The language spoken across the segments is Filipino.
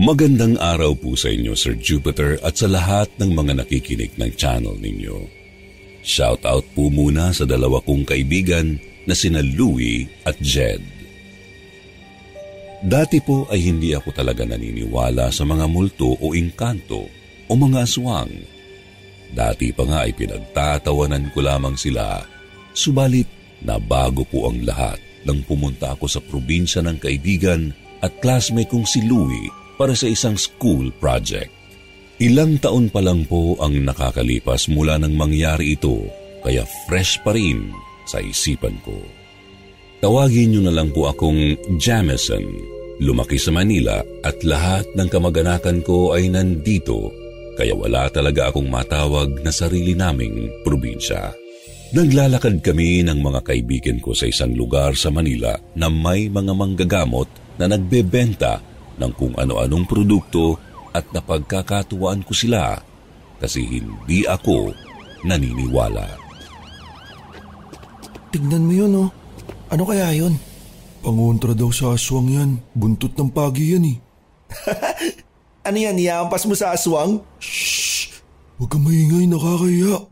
Magandang araw po sa inyo, Sir Jupiter, at sa lahat ng mga nakikinig ng channel ninyo. Shout out po muna sa dalawa kong kaibigan na sina Louie at Jed. Dati po ay hindi ako talaga naniniwala sa mga multo o inkanto o mga aswang. Dati pa nga ay pinagtatawanan ko lamang sila. Subalit na bago po ang lahat nang pumunta ako sa probinsya ng kaibigan at classmate kong si Louie para sa isang school project. Ilang taon pa lang po ang nakakalipas mula nang mangyari ito, kaya fresh pa rin sa isipan ko. Tawagin niyo na lang po akong Jamison. Lumaki sa Manila at lahat ng kamag-anakan ko ay nandito, kaya wala talaga akong matawag na sarili naming probinsya. Naglalakad kami ng mga kaibigan ko sa isang lugar sa Manila na may mga manggagamot na nagbebenta ng kung ano-anong produkto at napagkakatuwaan ko sila kasi hindi ako naniniwala. Tignan mo yun, oh. Ano kaya yun? Pangontra daw sa aswang yan. Buntot ng pagi yan, eh. ano yan, iampas mo sa aswang? Shh! Huwag kang maingay, nakakaya.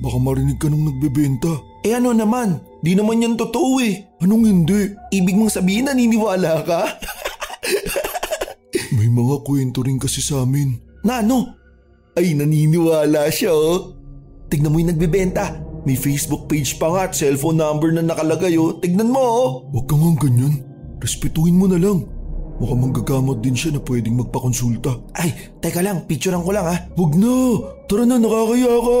Baka marinig ka nung nagbebenta. Eh ano naman? Di naman yan totoo eh. Anong hindi? Ibig mong sabihin naniniwala ka? May mga kwento rin kasi sa amin. Na ano? Ay naniniwala siya oh. Tignan mo yung nagbebenta. May Facebook page pa nga at cellphone number na nakalagay oh. Tignan mo oh. Huwag ka nga ganyan. Respetuhin mo na lang. Mukhang manggagamot din siya na pwedeng magpakonsulta. Ay, teka lang, picturean ko lang ha. Huwag na, tara na, nakakaya ka.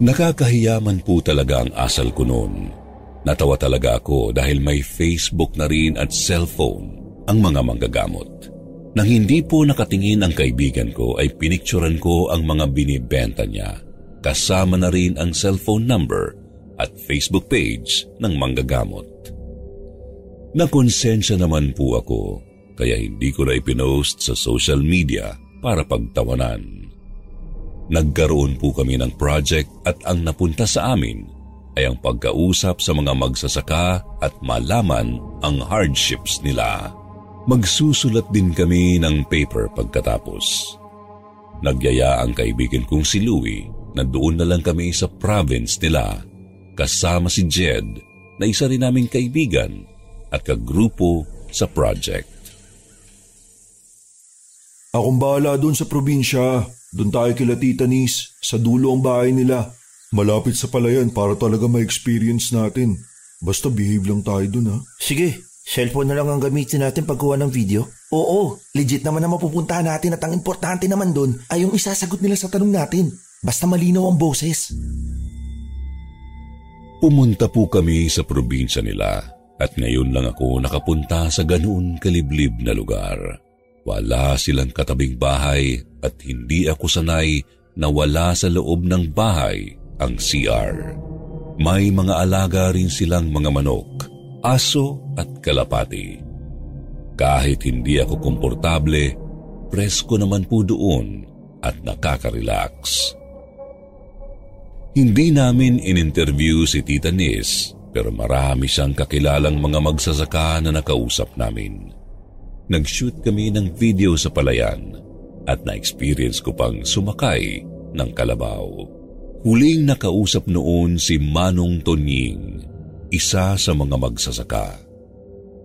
Nakakahiyaman po talaga ang asal ko noon. Natawa talaga ako dahil may Facebook na rin at cellphone ang mga manggagamot. Nang hindi po nakatingin ang kaibigan ko ay pinikturan ko ang mga binibenta niya. Kasama na rin ang cellphone number at Facebook page ng manggagamot. Nakonsensya naman po ako kaya hindi ko na ipinost sa social media para pagtawanan. Nagkaroon po kami ng project at ang napunta sa amin ay ang pagkausap sa mga magsasaka at malaman ang hardships nila. Magsusulat din kami ng paper pagkatapos. Nagyaya ang kaibigan kong si Louie na doon na lang kami sa province nila kasama si Jed na isa rin naming kaibigan at kagrupo sa project. Akong bahala doon sa probinsya. Doon tayo kila Tita Nis, sa dulo ang bahay nila. Malapit sa palayan para talaga ma-experience natin. Basta behave lang tayo doon ha. Sige, cellphone na lang ang gamitin natin pagkuha ng video. Oo, legit naman na mapupuntahan natin at ang importante naman doon ay yung isasagot nila sa tanong natin. Basta malinaw ang boses. Pumunta po kami sa probinsya nila at ngayon lang ako nakapunta sa ganoon kaliblib na lugar. Wala silang katabing bahay at hindi ako sanay na wala sa loob ng bahay ang CR. May mga alaga rin silang mga manok, aso at kalapati. Kahit hindi ako komportable, presko naman po doon at nakaka-relax. Hindi namin in-interview si Tita Nis pero marami siyang kakilalang mga magsasaka na nakausap namin nag-shoot kami ng video sa palayan at na-experience ko pang sumakay ng kalabaw. Huling nakausap noon si Manong Tonying, isa sa mga magsasaka.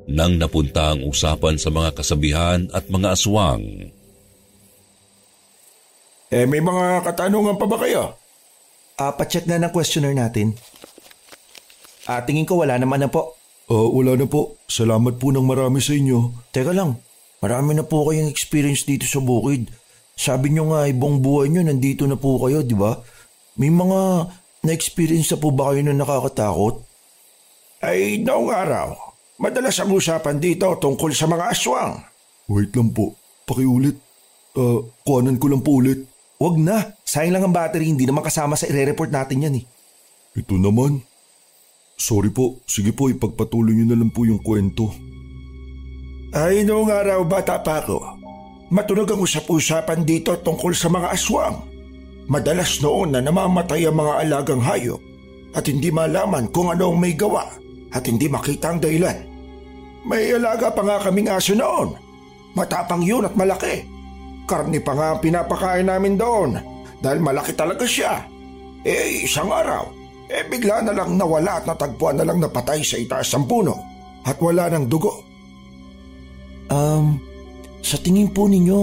Nang napunta ang usapan sa mga kasabihan at mga aswang. Eh may mga katanungan pa ba kayo? Ah, pa-check na ng questionnaire natin. Ah, tingin ko wala naman na po. Ah, wala na po. Salamat po ng marami sa inyo. Teka lang, marami na po kayong experience dito sa bukid. Sabi nyo nga ibang buhay nyo nandito na po kayo, di ba? May mga na-experience na po ba kayo na nakakatakot? Ay, noong araw, madalas ang usapan dito tungkol sa mga aswang. Wait lang po. Pakiulit. Ah, kuhanan ko lang po ulit. Wag na. Sayang lang ang battery. Hindi naman kasama sa ire-report natin yan eh. Ito naman. Sorry po. Sige po, ipagpatuloy niyo na lang po yung kwento. Ay, noong araw bata pa ako, matunog ang usap-usapan dito tungkol sa mga aswang. Madalas noon na namamatay ang mga alagang hayop at hindi malaman kung ano ang may gawa at hindi makita ang dahilan. May alaga pa nga kaming aso noon. Matapang yun at malaki. Karni pa nga ang pinapakain namin doon dahil malaki talaga siya. Eh isang araw, eh bigla na lang nawala at natagpuan na lang napatay sa itaas ng puno at wala ng dugo. Um, sa tingin po ninyo,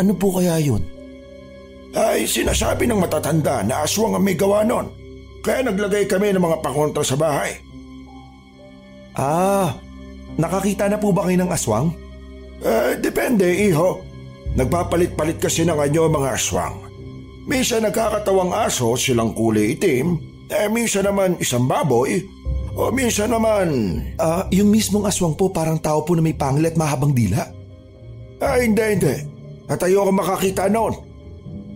ano po kaya yun? Ay sinasabi ng matatanda na aswang ang may gawa nun. Kaya naglagay kami ng mga pakontra sa bahay. Ah, nakakita na po ba kayo ng aswang? Eh, depende, iho. Nagpapalit-palit kasi ng anyo mga aswang. Minsan nagkakatawang aso silang kulay itim, eh minsan naman isang baboy, o minsan naman... Ah, yung mismong aswang po parang tao po na may pangil at mahabang dila. Ah, hindi, hindi. At ayoko makakita noon.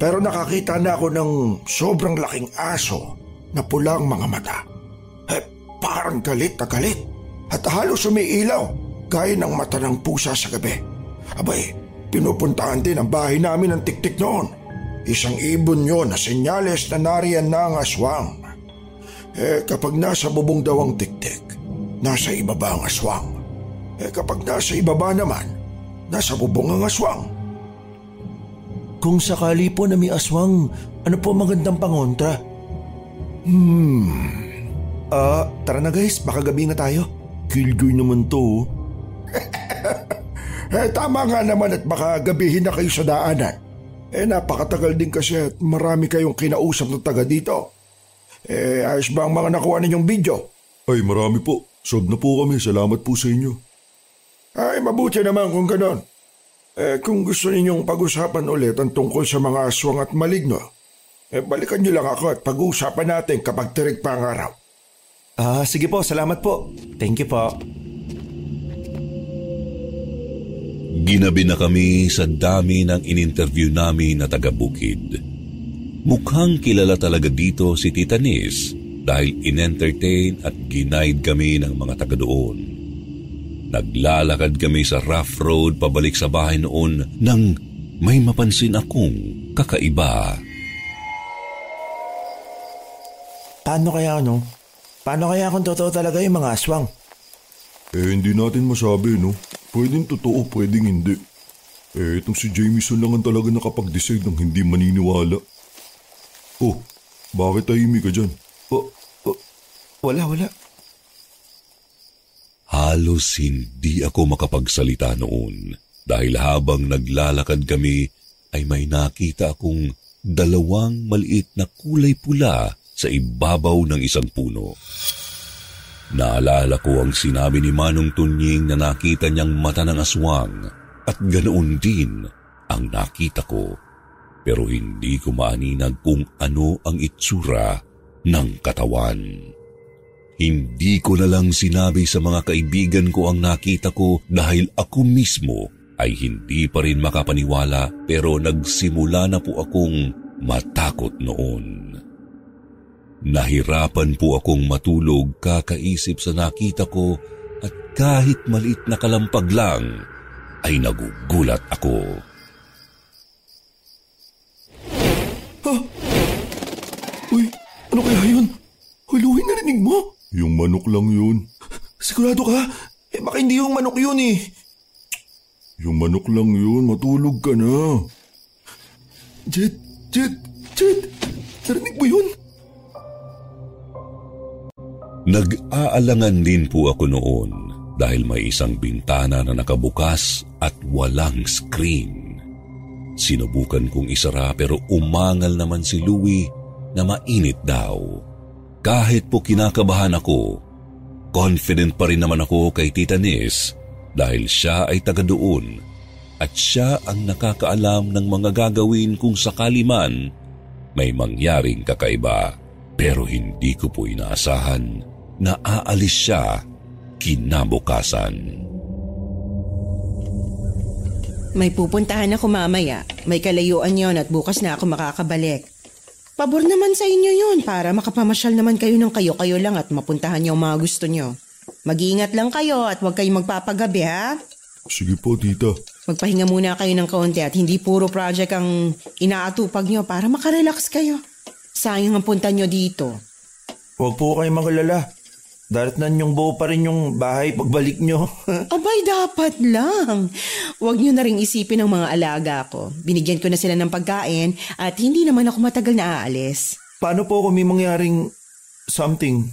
Pero nakakita na ako ng sobrang laking aso na pulang mga mata. Eh, parang galit na galit. At halos umiilaw gaya ng mata ng pusa sa gabi. Abay, pinupuntahan din ang bahay namin ng tiktik noon. Isang ibon yun na senyales na nariyan na ang aswang. Eh kapag nasa bubong daw ang tiktik, nasa ibaba ang aswang. Eh kapag nasa ibaba naman, nasa bubong ang aswang. Kung sakali po na may aswang, ano po magandang pangontra? Hmm, Ah, tara na guys, baka gabi na tayo. Killjoy naman to. oh. eh tama nga naman at baka gabihin na kayo sa daanan. Eh napakatagal din kasi at marami kayong kinausap na taga dito. Eh ayos ba ang mga nakuha ninyong video? Ay, marami po. Sob na po kami. Salamat po sa inyo. Ay mabuti naman kung ganon. Eh kung gusto ninyong pag-usapan ulit ang tungkol sa mga aswang at maligno, eh balikan niyo lang ako at pag-uusapan natin kapag tirig pa ang araw. Ah, sige po, salamat po. Thank you po. Ginabi na kami sa dami ng in-interview namin na taga-bukid. Mukhang kilala talaga dito si Tita Nis dahil in-entertain at ginaid kami ng mga taga doon. Naglalakad kami sa rough road pabalik sa bahay noon nang may mapansin akong kakaiba. Paano kaya ano? Paano kaya kung totoo talaga yung mga aswang? Eh, hindi natin masabi, no? Pwedeng totoo, pwedeng hindi. Eh, itong si Jameson lang ang talaga nakapag-decide ng hindi maniniwala. Oh, bakit tahimik ka dyan? O, o, wala, wala. Halos hindi ako makapagsalita noon dahil habang naglalakad kami ay may nakita akong dalawang maliit na kulay pula sa ibabaw ng isang puno. Naalala ko ang sinabi ni Manong Tunying na nakita niyang mata ng aswang at ganoon din ang nakita ko. Pero hindi ko maaninag kung ano ang itsura ng katawan. Hindi ko na lang sinabi sa mga kaibigan ko ang nakita ko dahil ako mismo ay hindi pa rin makapaniwala pero nagsimula na po akong matakot noon. Nahirapan po akong matulog kakaisip sa nakita ko at kahit maliit na kalampag lang ay nagugulat ako. Uy, ano kaya yun? Huluhin narinig mo? Yung manok lang yun. Sigurado ka? Eh baka hindi yung manok yun eh. Yung manok lang yun. Matulog ka na. Jet, Jet, Jet, narinig mo yun? Nag-aalangan din po ako noon dahil may isang bintana na nakabukas at walang screen. Sinubukan kong isara pero umangal naman si Louie na mainit daw. Kahit po kinakabahan ako, confident pa rin naman ako kay Tita Nis dahil siya ay taga doon at siya ang nakakaalam ng mga gagawin kung sakali man may mangyaring kakaiba. Pero hindi ko po inaasahan na aalis siya kinabukasan. May pupuntahan ako mamaya. May kalayuan yon at bukas na ako makakabalik. Pabor naman sa inyo yun para makapamasyal naman kayo ng kayo-kayo lang at mapuntahan niyo ang mga gusto niyo. Mag-iingat lang kayo at huwag kayong magpapagabi ha. Sige po, tita. Magpahinga muna kayo ng kaunti at hindi puro project ang inaatupag nyo para makarelax kayo. Sayang ang punta nyo dito. Huwag po kayo magalala. Daratnan yung buo pa rin yung bahay pagbalik nyo. Abay, dapat lang. Huwag nyo na ring isipin ang mga alaga ko. Binigyan ko na sila ng pagkain at hindi naman ako matagal na aalis. Paano po kung may mangyaring something?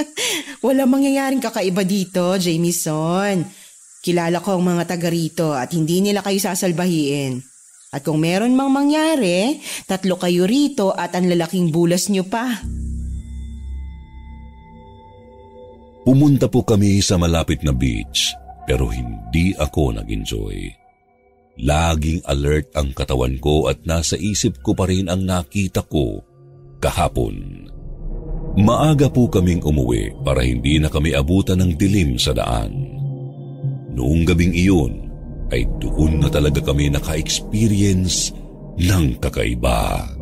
Wala mangyayaring kakaiba dito, Jamieson. Kilala ko ang mga taga rito at hindi nila kayo sasalbahiin. At kung meron mang mangyari, tatlo kayo rito at ang lalaking bulas nyo pa. Pumunta po kami sa malapit na beach pero hindi ako nag-enjoy. Laging alert ang katawan ko at nasa isip ko pa rin ang nakita ko kahapon. Maaga po kaming umuwi para hindi na kami abutan ng dilim sa daan. Noong gabing iyon ay doon na talaga kami naka-experience ng kakaiba.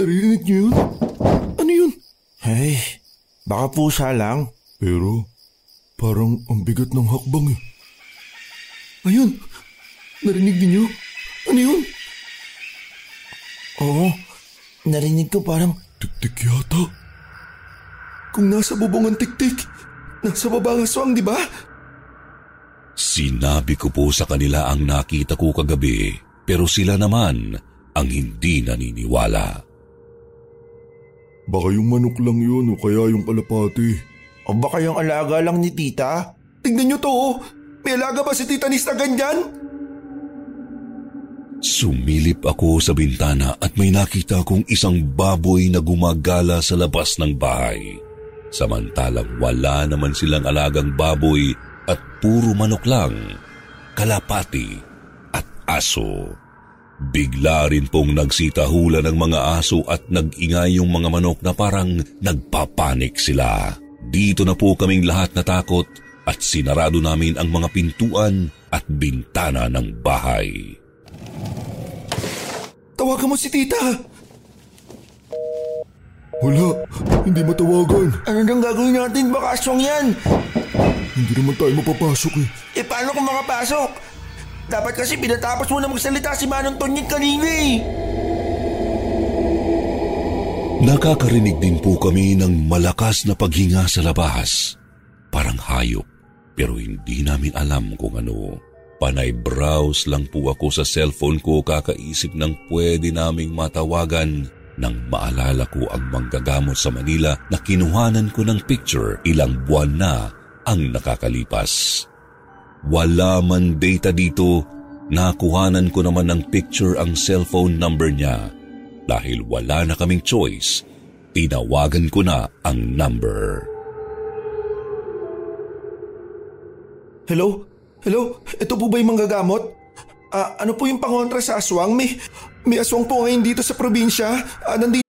Narinig niyo yun? Ano yun? Ay, baka pusa lang. Pero parang ang bigat ng hakbang eh. Ayun, narinig niyo? Ano yun? Oo, narinig ko parang... Tiktik yata. Kung nasa bubong ang tiktik, nasa baba ang aswang, di ba? Sinabi ko po sa kanila ang nakita ko kagabi pero sila naman ang hindi naniniwala. Baka yung manok lang yun o kaya yung kalapati. O baka yung alaga lang ni tita? Tingnan niyo to oh. May alaga ba si tita Nis na ganyan? Sumilip ako sa bintana at may nakita kong isang baboy na gumagala sa labas ng bahay. Samantalang wala naman silang alagang baboy at puro manok lang, kalapati at aso. Bigla rin pong nagsitahula ng mga aso at nag-ingay yung mga manok na parang nagpapanik sila. Dito na po kaming lahat natakot at sinarado namin ang mga pintuan at bintana ng bahay. Tawagan mo si tita! Wala, hindi matawagan. Ano nang gagawin natin? Baka aswang yan! Hindi naman tayo mapapasok eh. Eh paano kung makapasok? Dapat kasi pinatapos mo na magsalita si Manong Tonying kanina eh. Nakakarinig din po kami ng malakas na paghinga sa labas. Parang hayop, pero hindi namin alam kung ano. Panay browse lang po ako sa cellphone ko kakaisip ng pwede naming matawagan nang maalala ko ang manggagamot sa Manila na kinuhanan ko ng picture ilang buwan na ang nakakalipas. Wala man data dito, nakuhanan ko naman ng picture ang cellphone number niya. Dahil wala na kaming choice, tinawagan ko na ang number. Hello? Hello? Ito po ba yung manggagamot? Ah, ano po yung pangontra sa aswang? May, may aswang po ngayon dito sa probinsya. Ah, nandito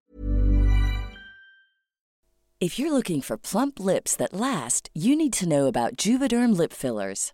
If you're looking for plump lips that last, you need to know about Juvederm lip fillers.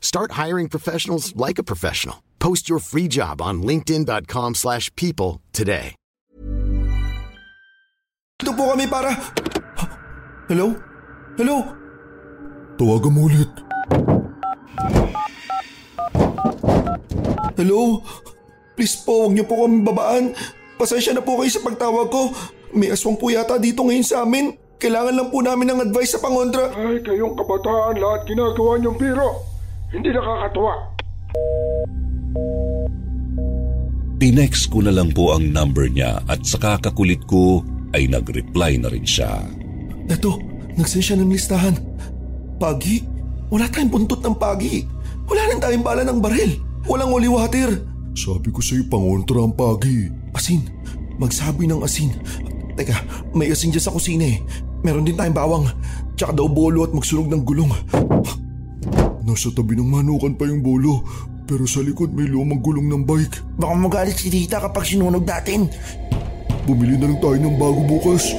Start hiring professionals like a professional. Post your free job on linkedin.com/people slash people today. Ito po kami para... Hello? Hello? Tawagan mo ulit. Hello? Please po, huwag niyo po kami babaan. Pasensya na po kayo sa pagtawag ko. May aswang po yata dito ngayon sa amin. Kailangan lang po namin ng advice sa pangontra. Ay, kayong kabataan, lahat ginagawa niyong biro. Hindi nakakatuwa. Tinext ko na lang po ang number niya at sa kakakulit ko ay nag-reply na rin siya. Eto, nagsend siya ng listahan. Pagi? Wala tayong buntot ng pagi. Wala rin tayong bala ng baril. Walang holy water. Sabi ko sa'yo pangontra ang pagi. Asin. Magsabi ng asin. Teka, may asin dyan sa kusina eh. Meron din tayong bawang. Tsaka daw bolo at magsunog ng gulong. Nasa tabi ng manukan pa yung bolo. Pero sa likod may lumang gulong ng bike. Baka magalit si tita kapag sinunog natin. Bumili na lang tayo ng bago bukas.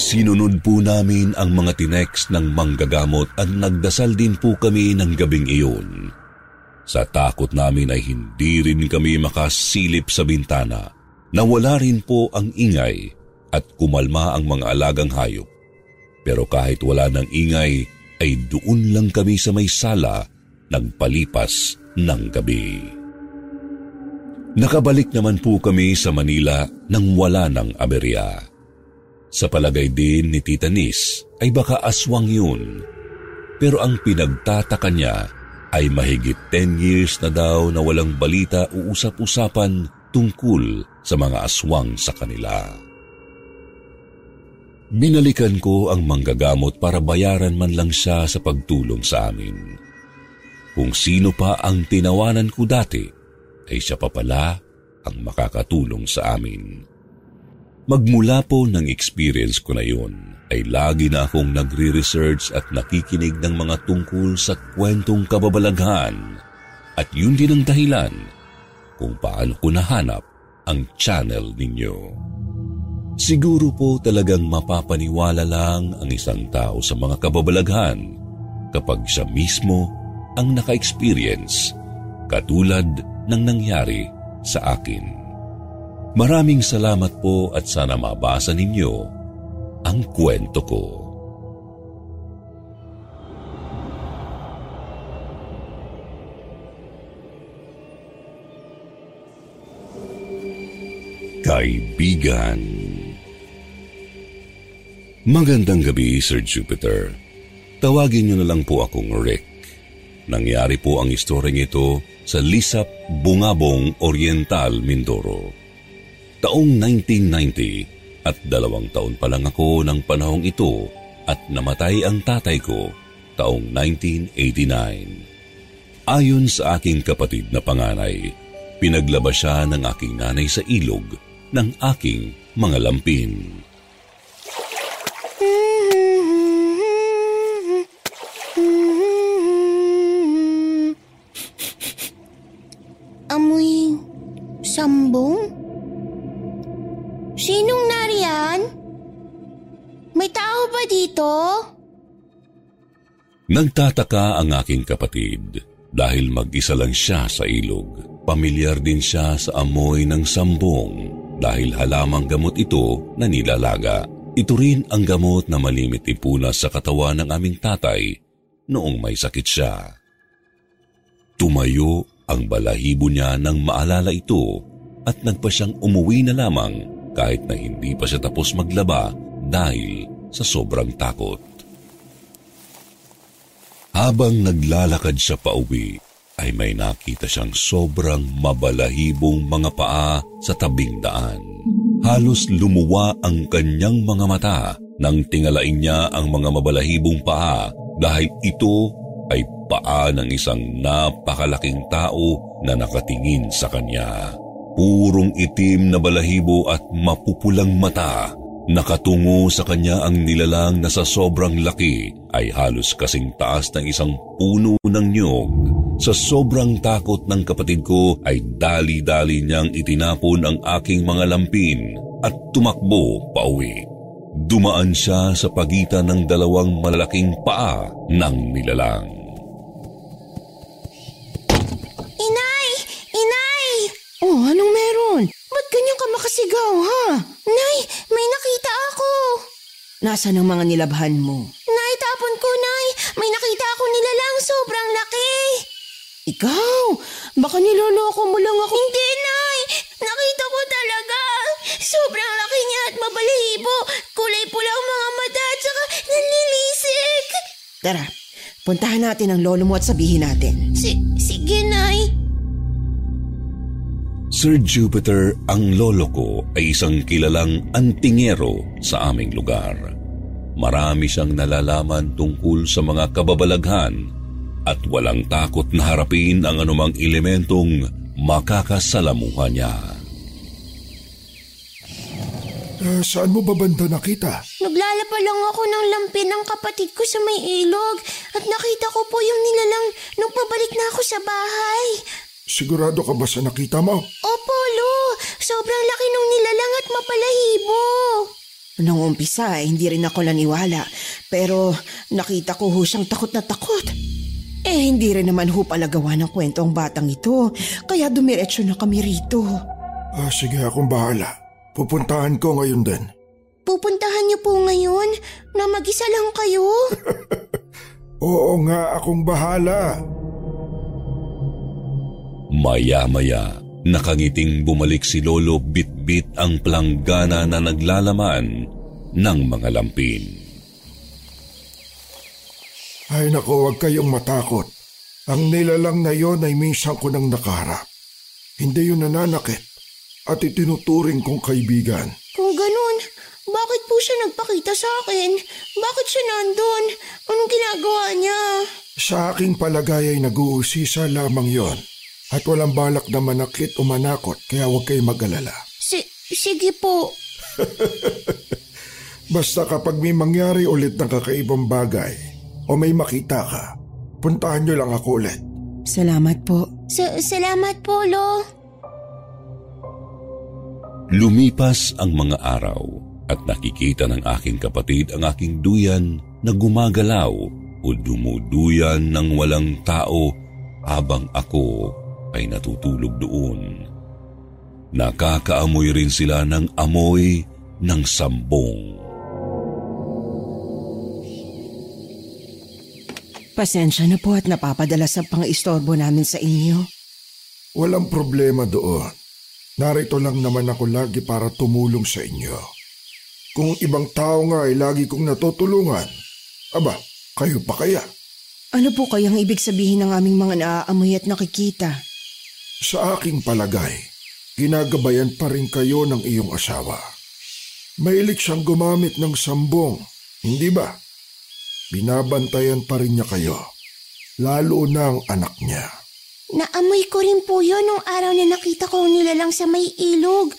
Sinunod po namin ang mga tinext ng manggagamot at nagdasal din po kami ng gabing iyon. Sa takot namin ay hindi rin kami makasilip sa bintana. Nawala rin po ang ingay at kumalma ang mga alagang hayop. Pero kahit wala ng ingay, ay doon lang kami sa may sala nagpalipas ng gabi. Nakabalik naman po kami sa Manila nang wala ng aberya. Sa palagay din ni Tita Nis ay baka aswang yun. Pero ang pinagtataka niya ay mahigit 10 years na daw na walang balita o usap-usapan tungkol sa mga aswang sa kanila. Binalikan ko ang manggagamot para bayaran man lang siya sa pagtulong sa amin. Kung sino pa ang tinawanan ko dati, ay siya pa pala ang makakatulong sa amin. Magmula po ng experience ko na yun, ay lagi na akong nagre-research at nakikinig ng mga tungkol sa kwentong kababalaghan. At yun din ang dahilan kung paano ko nahanap ang channel ninyo. Siguro po talagang mapapaniwala lang ang isang tao sa mga kababalaghan kapag siya mismo ang naka-experience katulad ng nangyari sa akin. Maraming salamat po at sana mabasa ninyo ang kwento ko. Kaibigan Magandang gabi, Sir Jupiter. Tawagin niyo na lang po akong Rick. Nangyari po ang istoryeng ito sa Lisap, Bungabong, Oriental, Mindoro. Taong 1990 at dalawang taon pa lang ako ng panahong ito at namatay ang tatay ko taong 1989. Ayon sa aking kapatid na panganay, pinaglabas siya ng aking nanay sa ilog ng aking mga lampin. Nagtataka ang aking kapatid dahil mag-isa lang siya sa ilog. Pamilyar din siya sa amoy ng sambong dahil halamang gamot ito na nilalaga. Ito rin ang gamot na malimit ipunas sa katawan ng aming tatay noong may sakit siya. Tumayo ang balahibo niya nang maalala ito at nagpa siyang umuwi na lamang kahit na hindi pa siya tapos maglaba dahil sa sobrang takot. Habang naglalakad siya pa uwi, ay may nakita siyang sobrang mabalahibong mga paa sa tabing daan. Halos lumuwa ang kanyang mga mata nang tingalain niya ang mga mabalahibong paa dahil ito ay paa ng isang napakalaking tao na nakatingin sa kanya. Purong itim na balahibo at mapupulang mata Nakatungo sa kanya ang nilalang na sa sobrang laki ay halos kasing taas ng isang puno ng nyog. Sa sobrang takot ng kapatid ko ay dali-dali niyang itinapon ang aking mga lampin at tumakbo pauwi. Dumaan siya sa pagitan ng dalawang malalaking paa ng nilalang. Inay! Inay! Oh, anong? Ba't ganyan ka makasigaw, ha? Nay, may nakita ako. Nasaan ang mga nilabhan mo? Nay, tapon ko, Nay. May nakita ako nila lang sobrang laki. Ikaw, baka niloloko mo lang ako. Hindi, Nay. Nakita ko talaga. Sobrang laki niya at mabalahibo. Kulay pula ang mga mata at saka nanlilisik. Tara, puntahan natin ang lolo mo at sabihin natin. Si sige. Sir Jupiter, ang lolo ko ay isang kilalang antingero sa aming lugar. Marami siyang nalalaman tungkol sa mga kababalaghan at walang takot na harapin ang anumang elementong makakasalamuha niya. Uh, saan mo ba banda nakita? Naglalaba lang ako ng lampin ng kapatid ko sa may ilog at nakita ko po yung nilalang nung pabalik na ako sa bahay. Sigurado ka ba sa nakita mo? Opo, Lo. Sobrang laki nung nilalang at mapalahibo. Nung umpisa, eh, hindi rin ako naniwala. Pero nakita ko ho siyang takot na takot. Eh, hindi rin naman ho palagawa ng kwento ang batang ito. Kaya dumiretso na kami rito. Ah, sige, akong bahala. Pupuntahan ko ngayon din. Pupuntahan niyo po ngayon na mag-isa lang kayo? Oo nga, akong bahala. Maya-maya, nakangiting bumalik si Lolo bitbit ang planggana na naglalaman ng mga lampin. Ay nako, huwag kayong matakot. Ang nilalang na yon ay minsan ko nang nakaharap. Hindi yun nananakit at itinuturing kong kaibigan. Kung ganun, bakit po siya nagpakita sa akin? Bakit siya nandun? Anong ginagawa niya? Sa aking palagay ay nag-uusisa lamang yon at walang balak na manakit o manakot kaya huwag kayong mag-alala. Si sige po. Basta kapag may mangyari ulit ng kakaibang bagay o may makita ka, puntahan niyo lang ako ulit. Salamat po. Sa salamat po, Lo. Lumipas ang mga araw at nakikita ng aking kapatid ang aking duyan na gumagalaw o dumuduyan ng walang tao habang ako ay natutulog doon. Nakakaamoy rin sila ng amoy ng sambong. Pasensya na po at napapadalas ang pang-istorbo namin sa inyo. Walang problema doon. Narito lang naman ako lagi para tumulong sa inyo. Kung ibang tao nga ay lagi kong natutulungan, aba, kayo pa kaya? Ano po kayang ibig sabihin ng aming mga naaamoy at nakikita? Sa aking palagay, ginagabayan pa rin kayo ng iyong asawa. Mahilig siyang gumamit ng sambong, hindi ba? Binabantayan pa rin niya kayo, lalo na ang anak niya. Naamoy ko rin po yun nung araw na nakita ko nila lang sa may ilog.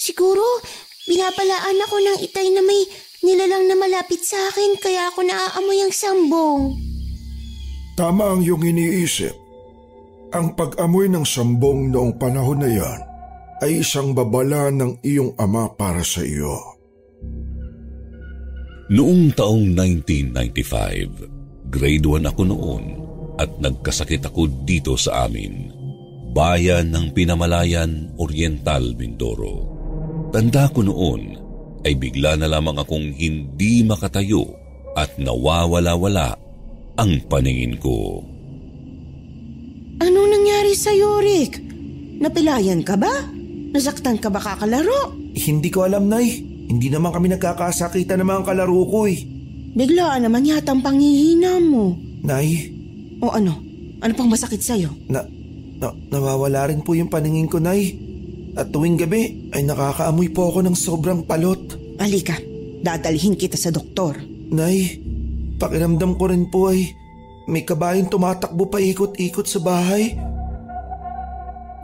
Siguro, binabalaan ako ng itay na may nilalang na malapit sa akin kaya ako naaamoy ang sambong. Tama ang iyong iniisip. Ang pag-amoy ng sambong noong panahon na yan ay isang babala ng iyong ama para sa iyo. Noong taong 1995, grade 1 ako noon at nagkasakit ako dito sa amin, bayan ng Pinamalayan, Oriental, Mindoro. Tanda ko noon ay bigla na lamang akong hindi makatayo at nawawala-wala ang paningin ko. Nangyari sa'yo, Rick? Napilayan ka ba? Nasaktan ka ba kakalaro? Hindi ko alam, Nay. Hindi naman kami nagkakasakitan ng mga kalaro ko eh. Biglaan naman yata ang panghihina mo. Nay? O ano? Ano pang masakit sa'yo? Na, na, nawawala rin po yung paningin ko, Nay. At tuwing gabi ay nakakaamoy po ako ng sobrang palot. Alika, dadalhin kita sa doktor. Nay, pakiramdam ko rin po ay may kabayan tumatakbo pa ikot-ikot sa bahay.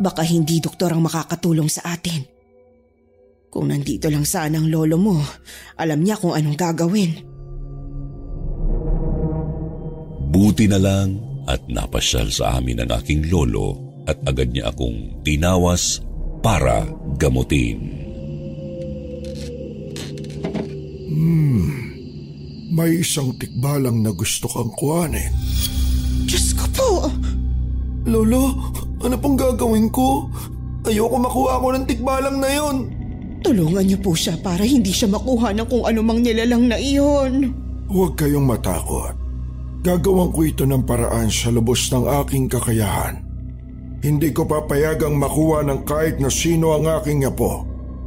Baka hindi doktor ang makakatulong sa atin. Kung nandito lang sana ang lolo mo, alam niya kung anong gagawin. Buti na lang at napasyal sa amin ang aking lolo at agad niya akong tinawas para gamutin. Hmm, may isang tikbalang na gusto kang kuhanin. Diyos ko po! Lolo, ano pong gagawin ko? Ayoko makuha ko ng tikbalang na yon. Tulungan niyo po siya para hindi siya makuha ng kung anumang nilalang na iyon. Huwag kayong matakot. Gagawin ko ito ng paraan sa lubos ng aking kakayahan. Hindi ko papayagang makuha ng kahit na sino ang aking apo.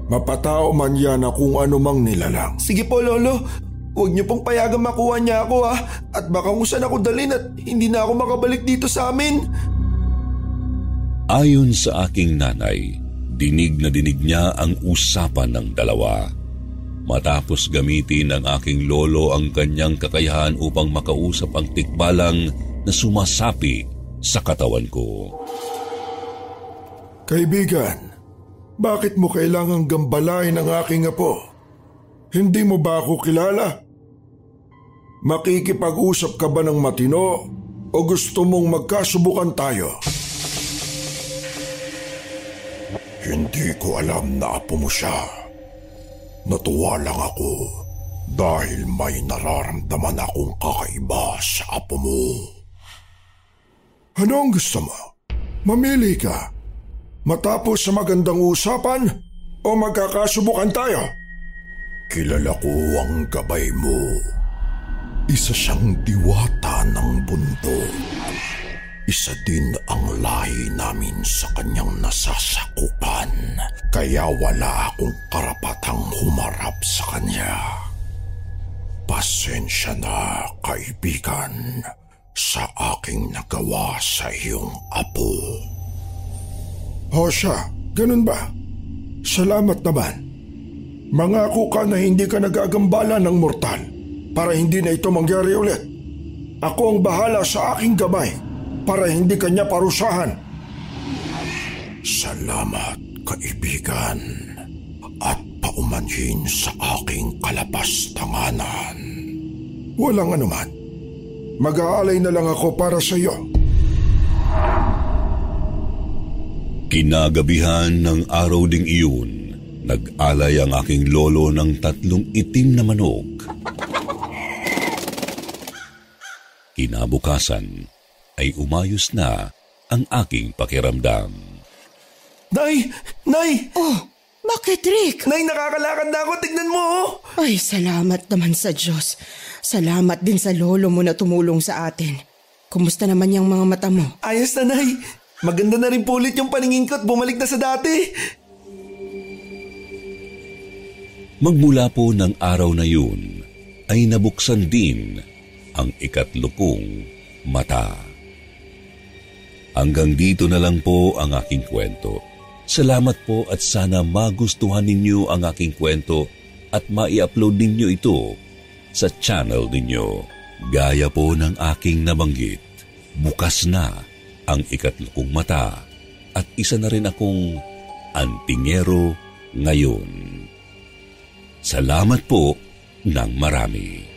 Mapatao man yan na kung anumang nilalang. Sige po, Lolo. Huwag niyo pong payagang makuha niya ako ha. At baka kung saan ako dalhin at hindi na ako makabalik dito sa amin. Ayon sa aking nanay, dinig na dinig niya ang usapan ng dalawa. Matapos gamitin ng aking lolo ang kanyang kakayahan upang makausap ang tikbalang na sumasapi sa katawan ko. Kaibigan, bakit mo kailangang gambalain ang aking apo? Hindi mo ba ako kilala? Makikipag-usap ka ba ng matino o gusto mong magkasubukan tayo? Hindi ko alam na apo mo siya. Natuwa lang ako dahil may nararamdaman akong kakaiba sa apo mo. Ano ang gusto mo? Mamili ka. Matapos sa magandang usapan o magkakasubukan tayo? Kilala ko ang gabay mo. Isa siyang diwata ng bundok. Isa din ang lahi namin sa kanyang nasasakupan. Kaya wala akong karapatang humarap sa kanya. Pasensya na, kaibigan, sa aking nagawa sa iyong apo. O siya, ganun ba? Salamat naman. Mangako ka na hindi ka nagagambala ng mortal para hindi na ito mangyari ulit. Ako ang bahala sa aking gabay para hindi kanya parusahan. Salamat, kaibigan, at paumanhin sa aking kalapastanganan. Walang anuman. Mag-aalay na lang ako para sa iyo. Kinagabihan ng araw ding iyon, nag-alay ang aking lolo ng tatlong itim na manok. Kinabukasan ay umayos na ang aking pakiramdam. Nay! Nay! Oh, bakit Rick? Nay, nakakalakad na ako. Tignan mo oh. Ay, salamat naman sa Diyos. Salamat din sa lolo mo na tumulong sa atin. Kumusta naman yung mga mata mo? Ayos na, Nay. Maganda na rin po ulit yung paningin ko at bumalik na sa dati. Magmula po ng araw na yun, ay nabuksan din ang ikatlo kong mata. Hanggang dito na lang po ang aking kwento. Salamat po at sana magustuhan ninyo ang aking kwento at mai-upload ninyo ito sa channel ninyo. Gaya po ng aking nabanggit, bukas na ang ikatlo kong mata at isa na rin akong antingero ngayon. Salamat po ng marami.